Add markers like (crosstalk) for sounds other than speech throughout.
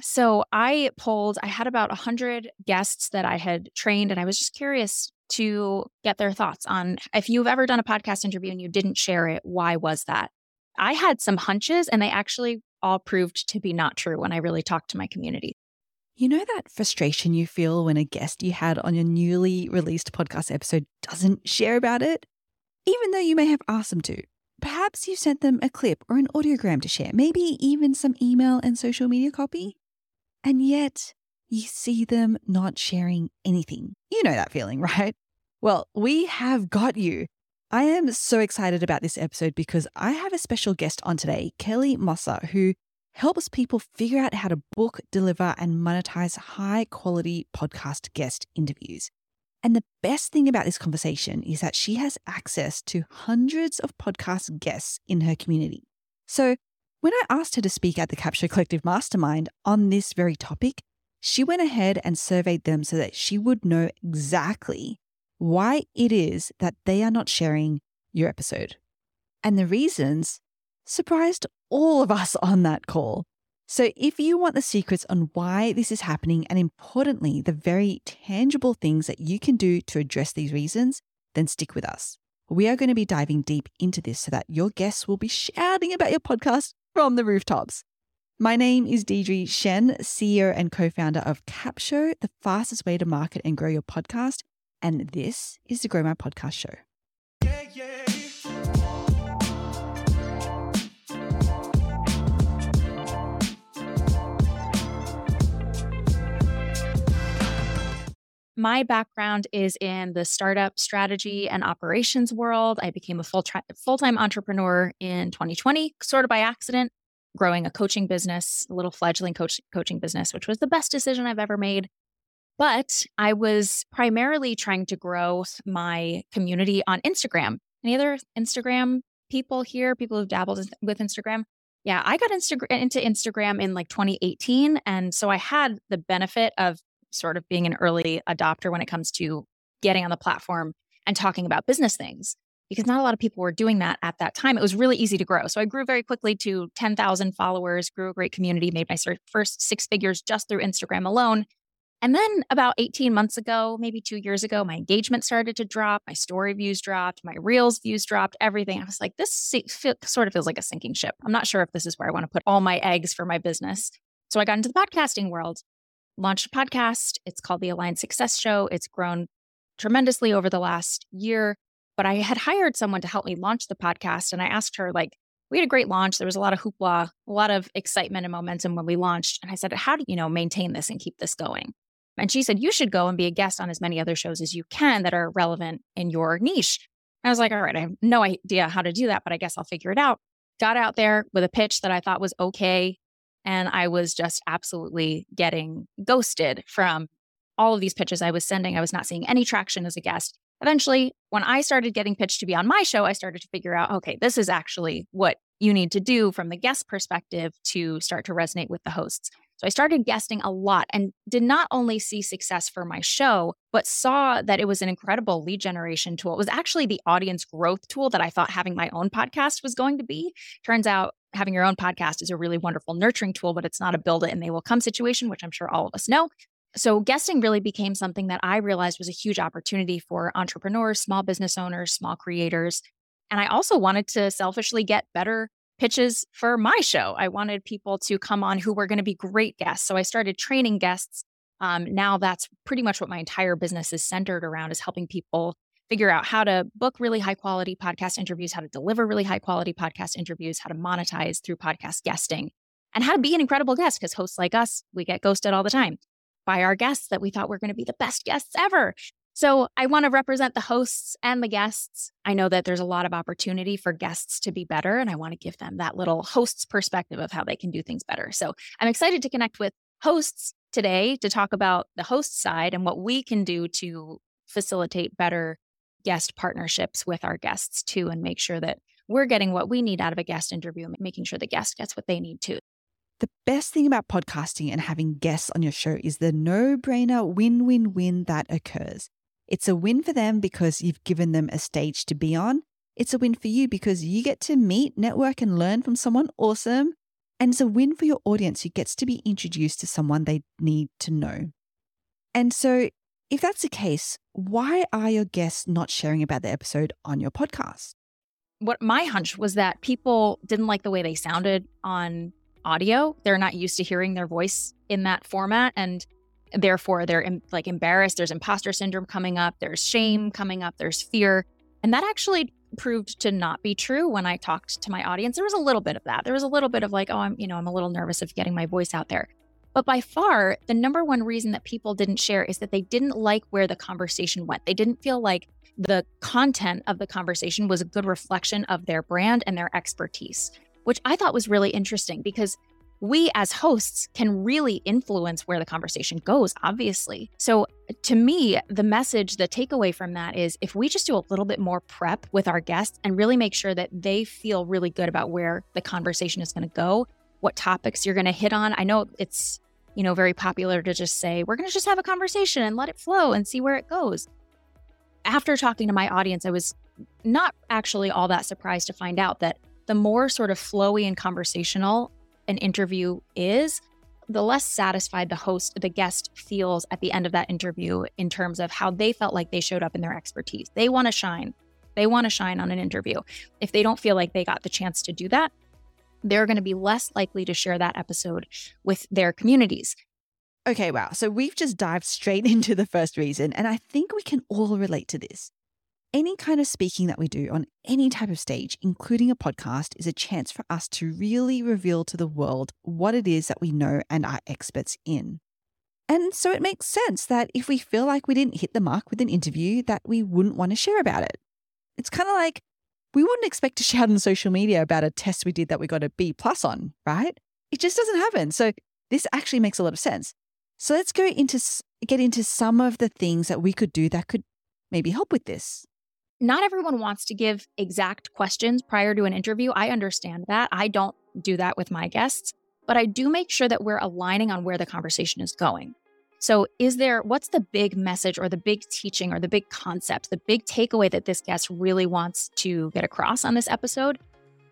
So I polled, I had about 100 guests that I had trained, and I was just curious to get their thoughts on if you've ever done a podcast interview and you didn't share it, why was that? I had some hunches, and they actually all proved to be not true when I really talked to my community. You know that frustration you feel when a guest you had on your newly released podcast episode doesn't share about it? Even though you may have asked them to. Perhaps you sent them a clip or an audiogram to share, maybe even some email and social media copy. And yet, you see them not sharing anything. You know that feeling, (laughs) right? Well, we have got you. I am so excited about this episode because I have a special guest on today, Kelly Mosser, who helps people figure out how to book, deliver, and monetize high quality podcast guest interviews. And the best thing about this conversation is that she has access to hundreds of podcast guests in her community. So, when I asked her to speak at the Capsho Collective Mastermind on this very topic, she went ahead and surveyed them so that she would know exactly why it is that they are not sharing your episode. And the reasons surprised all of us (laughs) on that call. So, if you want the secrets on why this is happening and importantly, the very tangible things that you can do to address these reasons, then stick with us. We are going to be diving deep into this so that your guests will be shouting about your podcast from the rooftops. My name is Deidre Tshen, CEO and co founder of Capsho, the fastest way to market and grow your podcast. And this is the Grow My Podcast Show. My background is in the startup strategy and operations world. I became a full full-time entrepreneur in 2020, sort of by accident, growing a coaching business, a little fledgling coach, coaching business, which was the best decision I've ever made. But I was primarily trying to grow my community on Instagram. Any other Instagram people here, people who've dabbled with Instagram? Yeah, I got into Instagram in like 2018. And so I had the benefit of sort of being an early adopter when it comes to getting on the platform and talking about business things because not a lot of people were doing that at that time. It was really easy to grow. So I grew very quickly to 10,000 followers, grew a great community, made my first six figures just through Instagram alone. And then about 18 months ago, maybe two years ago, my engagement started to drop, my story views dropped, my reels views dropped, everything. I was like, this sort of feels like a sinking ship. I'm not sure if this is where I want to put all my eggs for my business. So I got into the podcasting world launched a podcast. It's called the Alliance Success Show. It's grown tremendously over the last year. But I had hired someone to help me launch the podcast. And I asked her, like, we had a great launch. There was a lot of hoopla, a lot of excitement and momentum when we launched. And I said, how do you know maintain this and keep this going? And she said, you should go and be a guest on as many other shows as you can that are relevant in your niche. I was like, all right, I have no idea how to do that, but I guess I'll figure it out. Got out there with a pitch that I thought was okay and I was just absolutely getting ghosted from all of these pitches I was sending. I was not seeing any traction as a guest. Eventually, when I started getting pitched to be on my show, I started to figure out okay, this is actually what you need to do from the guest perspective to start to resonate with the hosts. So I started guesting a lot and did not only see success for my show, but saw that it was an incredible lead generation tool. It was actually the audience growth tool that I thought having my own podcast was going to be. Turns out having your own podcast is a really wonderful nurturing tool, but it's not a build it and they will come situation, which I'm sure all of us know. So, guesting really became something that I realized was a huge opportunity for entrepreneurs, small business owners, small creators. And I also wanted to selfishly get better pitches for my show. I wanted people to come on who were going to be great guests. So, I started training guests. Um, now, that's pretty much what my entire business is centered around is helping people figure out how to book really high quality podcast interviews, how to deliver really high quality podcast interviews, how to monetize through podcast guesting, and how to be an incredible guest because hosts like us, we get ghosted all the time by our guests that we thought were going to be the best guests ever. So I want to represent the hosts and the guests. I know that there's a lot of opportunity for guests to be better, and I want to give them that little host's perspective of how they can do things better. So I'm excited to connect with hosts today to talk about the host side and what we can do to facilitate better guest partnerships with our guests too and make sure that we're getting what we need out of a guest interview, making sure the guest gets what they need too. The best thing about podcasting and having guests on your show is the no brainer win win win that occurs. It's a win for them because you've given them a stage to be on. It's a win for you because you get to meet, network, and learn from someone awesome. And it's a win for your audience who gets to be introduced to someone they need to know. And so, if that's the case, why are your guests not sharing about the episode on your podcast? What my hunch was that people didn't like the way they sounded on audio. They're not used to hearing their voice in that format. And therefore, they're like embarrassed. There's imposter syndrome coming up, there's shame coming up, there's fear. And that actually proved to not be true when I talked to my audience. There was a little bit of that. There was a little bit of like, oh, I'm, you know, I'm a little nervous of getting my voice out there. But by far, the number one reason that people didn't share is that they didn't like where the conversation went. They didn't feel like the content of the conversation was a good reflection of their brand and their expertise, which I thought was really interesting because we as hosts can really influence where the conversation goes, obviously. So, to me, the message, the takeaway from that is if we just do a little bit more prep with our guests and really make sure that they feel really good about where the conversation is going to go, what topics you're going to hit on. I know it's, you know, very popular to just say, we're going to just have a conversation and let it flow and see where it goes. After talking to my audience, I was not actually all that surprised to find out that the more sort of flowy and conversational an interview is, the less satisfied the host, the guest feels at the end of that interview in terms of how they felt like they showed up in their expertise. They want to shine. They want to shine on an interview. If they don't feel like they got the chance to do that, they're going to be less likely to share that episode with their communities. Okay, wow. So we've just dived straight (laughs) into the first reason, and I think we can all relate to this. Any kind of speaking that we do on any type of stage, including a podcast, is a chance for us to really reveal to the world what it is that we know and are experts in. And so it makes sense that if we feel like we didn't hit the mark with an interview, that we wouldn't want to share about it. It's kind of like we wouldn't expect to shout on social media about a test we did that we got a B plus on, right? It just doesn't happen. So this actually makes a lot of sense. So let's go into get into some of the things that we could do that could maybe help with this not everyone wants to give exact questions prior to an interview. I understand that. I don't do that with my guests, but I do make sure that we're aligning on where the conversation is going. So, is there what's the big message or the big teaching or the big concept, the big takeaway that this guest really wants to get across on this episode?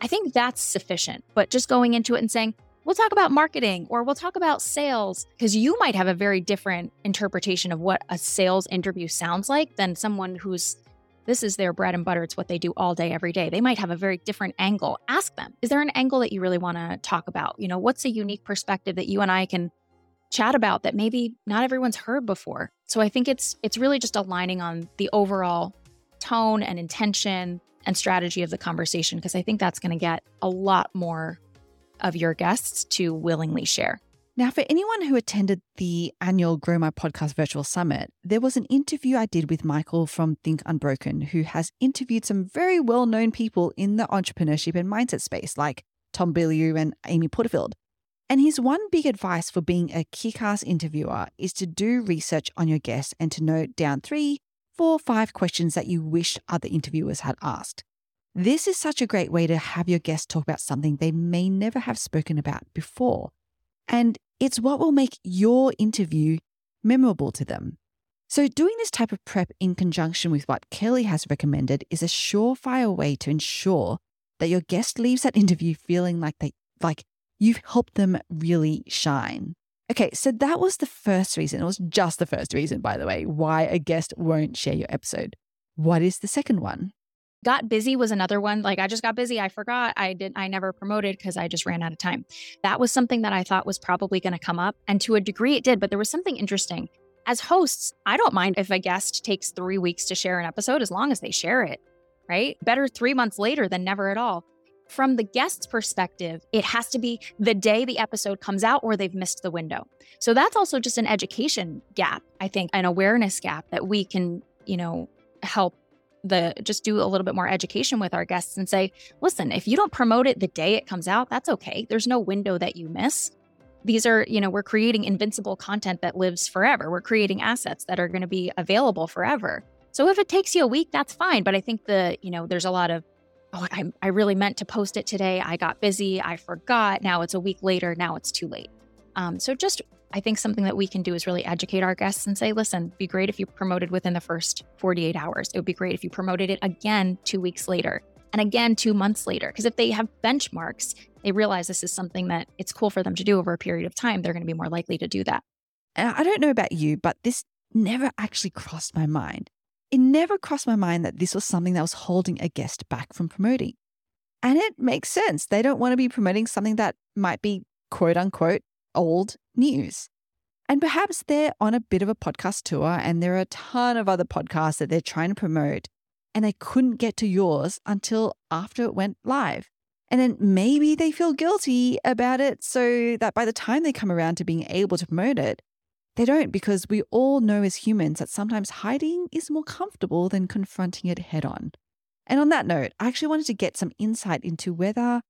I think that's sufficient. But just going into it and saying, we'll talk about marketing or we'll talk about sales, because you might have a very different interpretation of what a sales interview sounds like than someone who's this is their bread and butter. It's what they do all day, every day. They might have a very different angle. Ask them, is there an angle that you really want to talk about? You know, what's a unique perspective that you and I can chat about that maybe not everyone's heard before? So I think it's it's really just aligning on the overall tone and intention and strategy of the conversation because I think that's going to get a lot more of your guests to willingly share. Now, for anyone who attended the annual Grow My Podcast Virtual Summit, there was an interview I did with Michael from Think Unbroken, who has interviewed some very well known people in the entrepreneurship and mindset space, like Tom Bilyeu and Amy Porterfield. And his one big advice for being a kick ass interviewer is to do research on your guests and to note down three, four, five questions that you wish other interviewers had asked. This is such a great way to have your guests talk about something they may never have spoken about before. And it's what will make your interview memorable to them. So, doing this type of prep in conjunction with what Kelly has recommended is a surefire way to ensure that your guest leaves that interview feeling like they like you've helped them really shine. Okay, so that was the first reason. It was just the first reason, by the way, why a guest won't share your episode. What is the second one? Got busy was another one. Like I just got busy. I forgot. I did I never promoted because I just ran out of time. That was something that I thought was probably going to come up. And to a degree it did, but there was something interesting. As hosts, I don't mind if a guest takes three weeks to share an episode as long as they share it, right? Better three months later than never at all. From the guest's perspective, it has to be the day the episode comes out or they've missed the window. So that's also just an education gap, I think, an awareness gap that we can, you know, help the just do a little bit more education with our guests and say, listen, if you don't promote it the day it comes out, that's okay. There's no window that you miss. These are, you know, we're creating invincible content that lives forever. We're creating assets that are going to be available forever. So if it takes you a week, that's fine. But I think the, you know, there's a lot of, oh, I, I really meant to post it today. I got busy. I forgot. Now it's a week later. Now it's too late. Um, so just I think something that we can do is really educate our guests and say, listen, be great if you promoted within the first 48 hours. It would be great if you promoted it again two weeks later. and again two months later. Because if they have benchmarks, they realize this is something that it's cool for them to do over a period of time, they're going to be more likely to do that. I don't know about you, but this never actually crossed my mind. It never crossed my mind that this was something that was holding a guest back from promoting. And it makes sense. They don't want to be promoting something that might be quote unquote old news. And perhaps they're on a bit of a podcast tour and there are a ton of other podcasts that they're trying to promote and they couldn't get to yours until after it went live. And then maybe they feel guilty about it so that by the time they come around to being able to promote it, they don't because we all know as humans that sometimes hiding is more comfortable than confronting it head on. And on that note, I actually wanted to get some insight into whether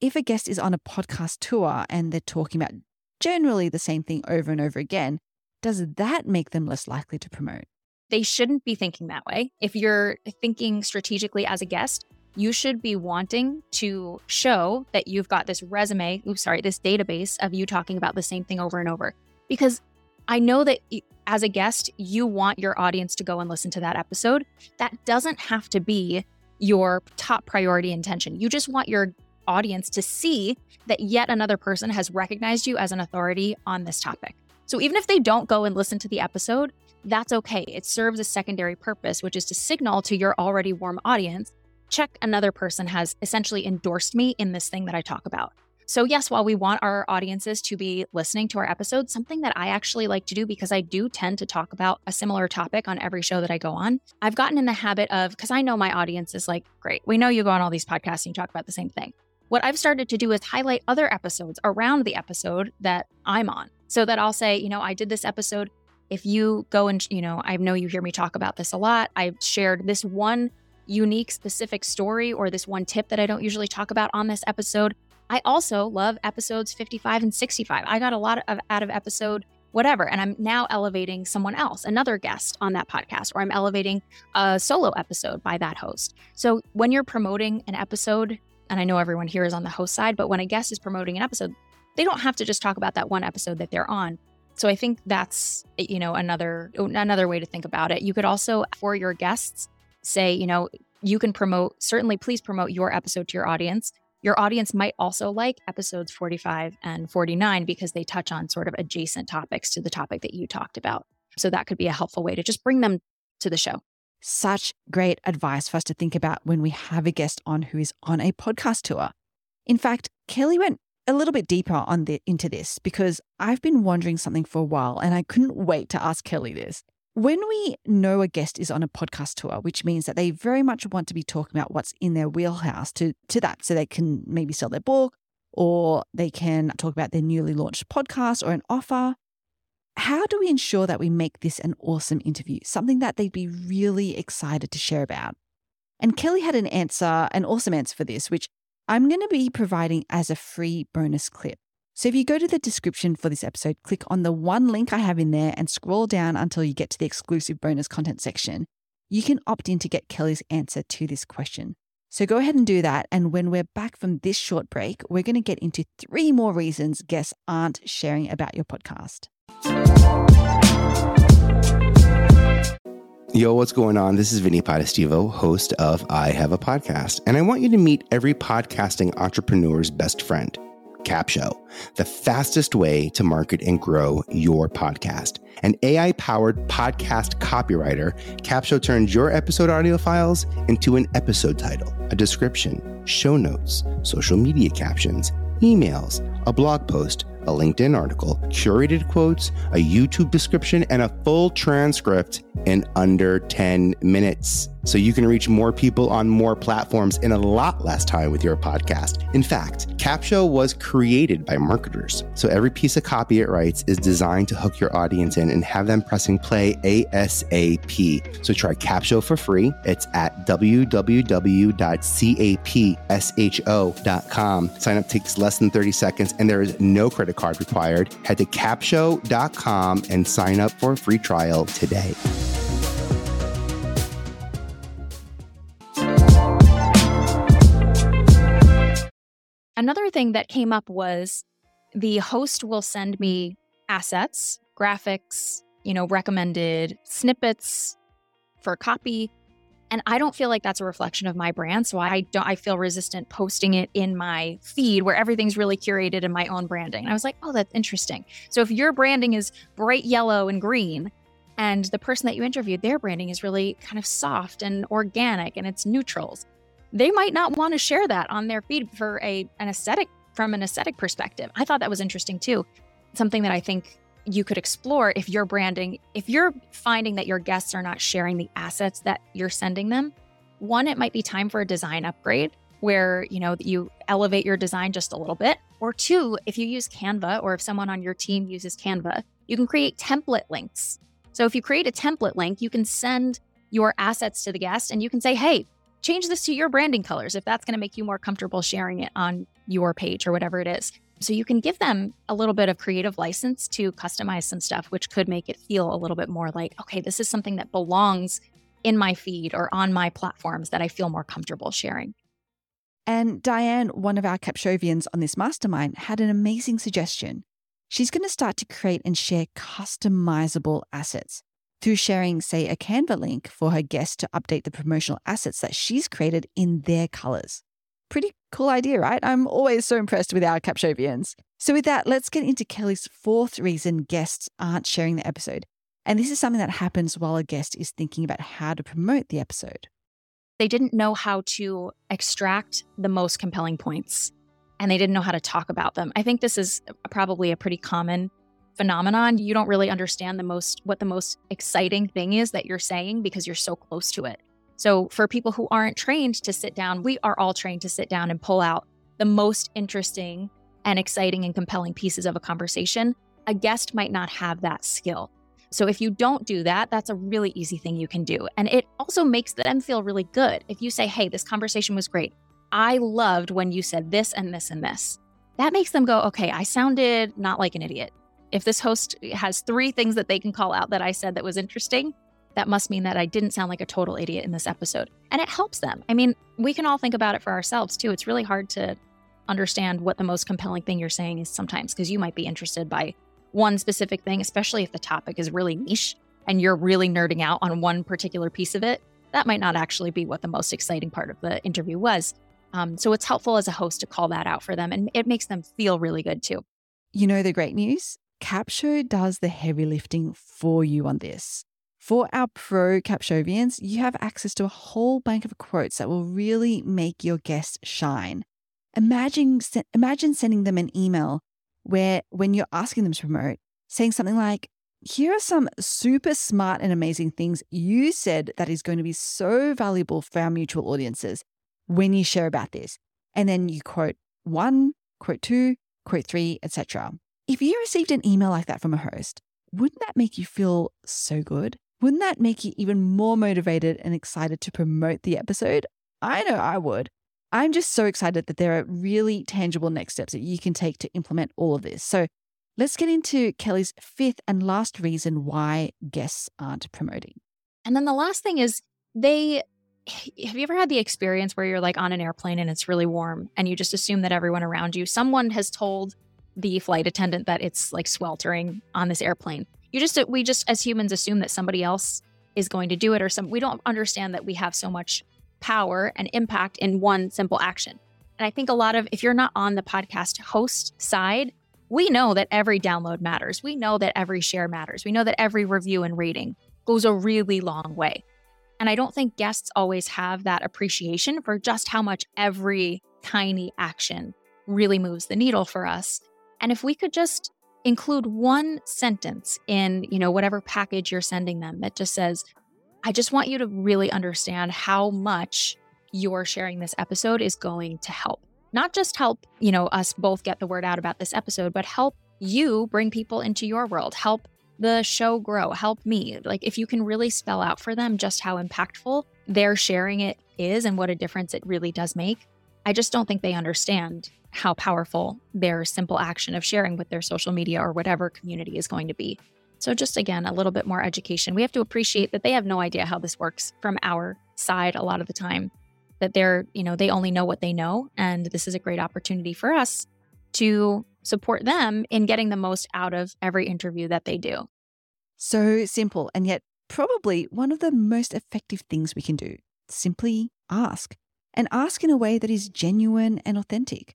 if a guest is on a podcast tour and they're talking about generally the same thing over and over again, does that make them less likely to promote? They shouldn't be thinking that way. If you're thinking strategically as a guest, you should be wanting to show that you've got this resume, oops, sorry, this database of you talking about the same thing over and over. Because I know that as a guest, you want your audience to go and listen to that episode. That doesn't have to be your top priority intention. You just want your audience to see that yet another person has recognized you as an authority on this topic. So even if they don't go and listen to the episode, that's okay. It serves a secondary purpose, which is to signal to your already warm audience check another person has essentially endorsed me in this thing that I talk about. So, yes, while we want our audiences to be listening to our episodes, something that I actually like to do because I do tend to talk about a similar topic on every show that I go on, I've gotten in the habit of, because I know my audience is like, great, we know you go on all these podcasts and you talk about the same thing. What I've started to do is highlight other episodes around the episode that I'm on so that I'll say, you know, I did this episode. If you go and, you know, I know you hear me talk about this a lot. I've shared this one unique, specific story or this one tip that I don't usually talk about on this episode. I also love episodes 55 and 65. I got a lot of out of episode whatever and I'm now elevating someone else, another guest on that podcast or I'm elevating a solo episode by that host. So when you're promoting an episode, and I know everyone here is on the host side, but when a guest is promoting an episode, they don't have to just talk about that one episode that they're on. So I think that's you know another another way to think about it. You could also for your guests say, you know, you can promote certainly please promote your episode to your audience your audience might also like episodes 45 and 49 because they touch on sort of adjacent topics to the topic that you talked about. So that could be a helpful way to just bring them to the show. Such great advice for us to think about when we have a guest on who is on a podcast tour. In fact, Kelly went a little bit deeper on the, into this because I've been wondering something for a while and I couldn't wait to ask Kelly this. When we know a guest is on a podcast tour, which means that they very much want to be talking about what's in their wheelhouse to, to that, so they can maybe sell their book or they can talk about their newly launched podcast or an offer. How do we ensure that we make this an awesome interview, something that they'd be really excited to share about? And Kelly had an answer, an awesome answer for this, which I'm going to be providing as a free bonus clip. So if you go to the description for this episode, click on the one link I have in there and scroll down until you get to the exclusive bonus content section. You can opt in to get Kelly's answer to this question. So go ahead and do that. And when we're back from this short break, we're going to get into three more reasons guests aren't sharing about your podcast. Yo, what's going on? This is Vinnie Potestivo, host of I Have a Podcast, and I want you to meet every podcasting entrepreneur's best friend. Capsho, the fastest way to market and grow your podcast. An AI powered podcast copywriter, Capsho turns your episode audio files into an episode title, a description, show notes, social media captions, emails, a blog post, a LinkedIn article, curated quotes, a YouTube description, and a full transcript in under 10 minutes so you can reach more people on more platforms in a lot less time with your podcast. In fact, Capsho was created by marketers. So every piece of copy it writes is designed to hook your audience in and have them pressing play ASAP. So try Capsho for free. It's at www.capsho.com. Sign up takes less than 30 seconds and there is no credit card required. Head to capsho.com and sign up for a free trial today. Another thing that came up was the host will send me assets, graphics, you know, recommended snippets for copy. And I don't feel like that's a reflection of my brand. So I don't, I feel resistant posting it in my feed where everything's really curated in my own branding. And I was like, oh, that's interesting. So if your branding is bright yellow and green, and the person that you interviewed, their branding is really kind of soft and organic and it's neutrals, they might not want to share that on their feed for a an aesthetic from an aesthetic perspective. I thought that was interesting too. Something that I think you could explore if you're branding, if you're finding that your guests are not sharing the assets that you're sending them, one, it might be time for a design upgrade where, you know, you elevate your design just a little bit. Or two, if you use Canva or if someone on your team uses Canva, you can create template links. So if you create a template link, you can send your assets to the guest and you can say, hey, change this to your branding colors if that's going to make you more comfortable sharing it on your page or whatever it is. So you can give them a little bit of creative license to customize some stuff, which could make it feel a little bit more like, okay, this is something that belongs in my feed or on my platforms that I feel more comfortable sharing. And Diane, one of our Capshovians on this mastermind, had an amazing suggestion. She's going to start to create and share customizable assets through sharing, say, a Canva link for her guests to update the promotional assets that she's created in their colors. Pretty cool idea, right? I'm always so impressed with our Capshovians. So, with that, let's get into Kelly's fourth reason guests aren't sharing the episode. And this is something that happens while a guest is thinking about how to promote the episode. They didn't know how to extract the most compelling points and they didn't know how to talk about them. I think this is probably a pretty common phenomenon. You don't really understand the most what the most exciting thing is that you're saying because you're so close to it. So, for people who aren't trained to sit down, we are all trained to sit down and pull out the most interesting and exciting and compelling pieces of a conversation. A guest might not have that skill. So, if you don't do that, that's a really easy thing you can do. And it also makes them feel really good. If you say, Hey, this conversation was great. I loved when you said this and this and this. That makes them go, Okay, I sounded not like an idiot. If this host has three things that they can call out that I said that was interesting, that must mean that I didn't sound like a total idiot in this episode. And it helps them. I mean, we can all think about it for ourselves too. It's really hard to understand what the most compelling thing you're saying is sometimes because you might be interested by one specific thing, especially if the topic is really niche and you're really nerding out on one particular piece of it. That might not actually be what the most exciting part of the interview was. Um, so it's helpful as a host to call that out for them and it makes them feel really good too. You know, the great news Capsho does the heavy lifting for you on this. For our pro Capshovians, you have access to a whole bank of quotes that will really make your guests shine. Imagine, imagine sending them an email where, when you're asking them to promote, saying something like, Here are some super smart and amazing things you said that is going to be so valuable for our mutual audiences when you share about this. And then you quote one, quote two, quote three, etc. If you received an email like that from a host, wouldn't that make you feel so good? Wouldn't that make you even more motivated and excited to promote the episode? I know I would. I'm just so excited that there are really tangible next steps that you can take to implement all of this. So let's get into Kelly's fifth and last reason why guests aren't promoting. And then the last thing is they (sighs) have you ever had the experience where you're like on an airplane and it's really warm and you just assume that everyone around you, someone has told the flight attendant that it's like sweltering on this airplane you just we just as humans assume that somebody else is going to do it or some we don't understand that we have so much power and impact in one simple action. And I think a lot of if you're not on the podcast host side, we know that every download matters. We know that every share matters. We know that every review and rating goes a really long way. And I don't think guests always have that appreciation for just how much every tiny action really moves the needle for us. And if we could just include one sentence in, you know, whatever package you're sending them that just says, I just want you to really understand how much your sharing this episode is going to help. Not just help, you know, us both get the word out about this episode, but help you bring people into your world, help the show grow, help me. Like if you can really spell out for them just how impactful their sharing it is and what a difference it really does make, I just don't think they understand how powerful their simple action of sharing with their social media or whatever community is going to be. So, just again, a little bit more education. We have to appreciate that they have no idea how this works from our side a lot of the time, that they're, you know, they only know what they know. And this is a great opportunity for us to support them in getting the most out of every interview that they do. So simple, and yet probably one of the most effective things we can do. simply ask and ask in a way that is genuine and authentic.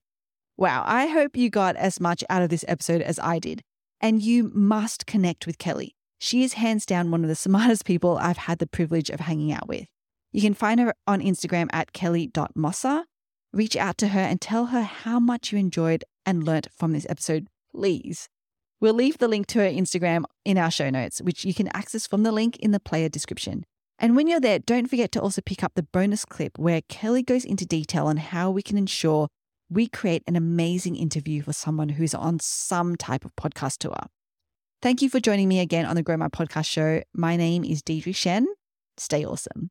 Wow, I hope you got as much out of this episode as I did. And you must connect with Kelly. She is hands down one of the smartest people I've had the privilege of hanging out with. You can find her on Instagram at kelly.mosser. Reach out to her and tell her how much you enjoyed and learnt from this episode, please. We'll leave the link to her Instagram in our show notes, which you can access from the link in the player description. And when you're there, don't forget to also pick up the bonus clip where Kelly goes into detail on how we can ensure we create an amazing interview for someone who's on some type of podcast tour. Thank you for joining me again on the Grow My Podcast show. My name is Deidre Tshen. Stay awesome.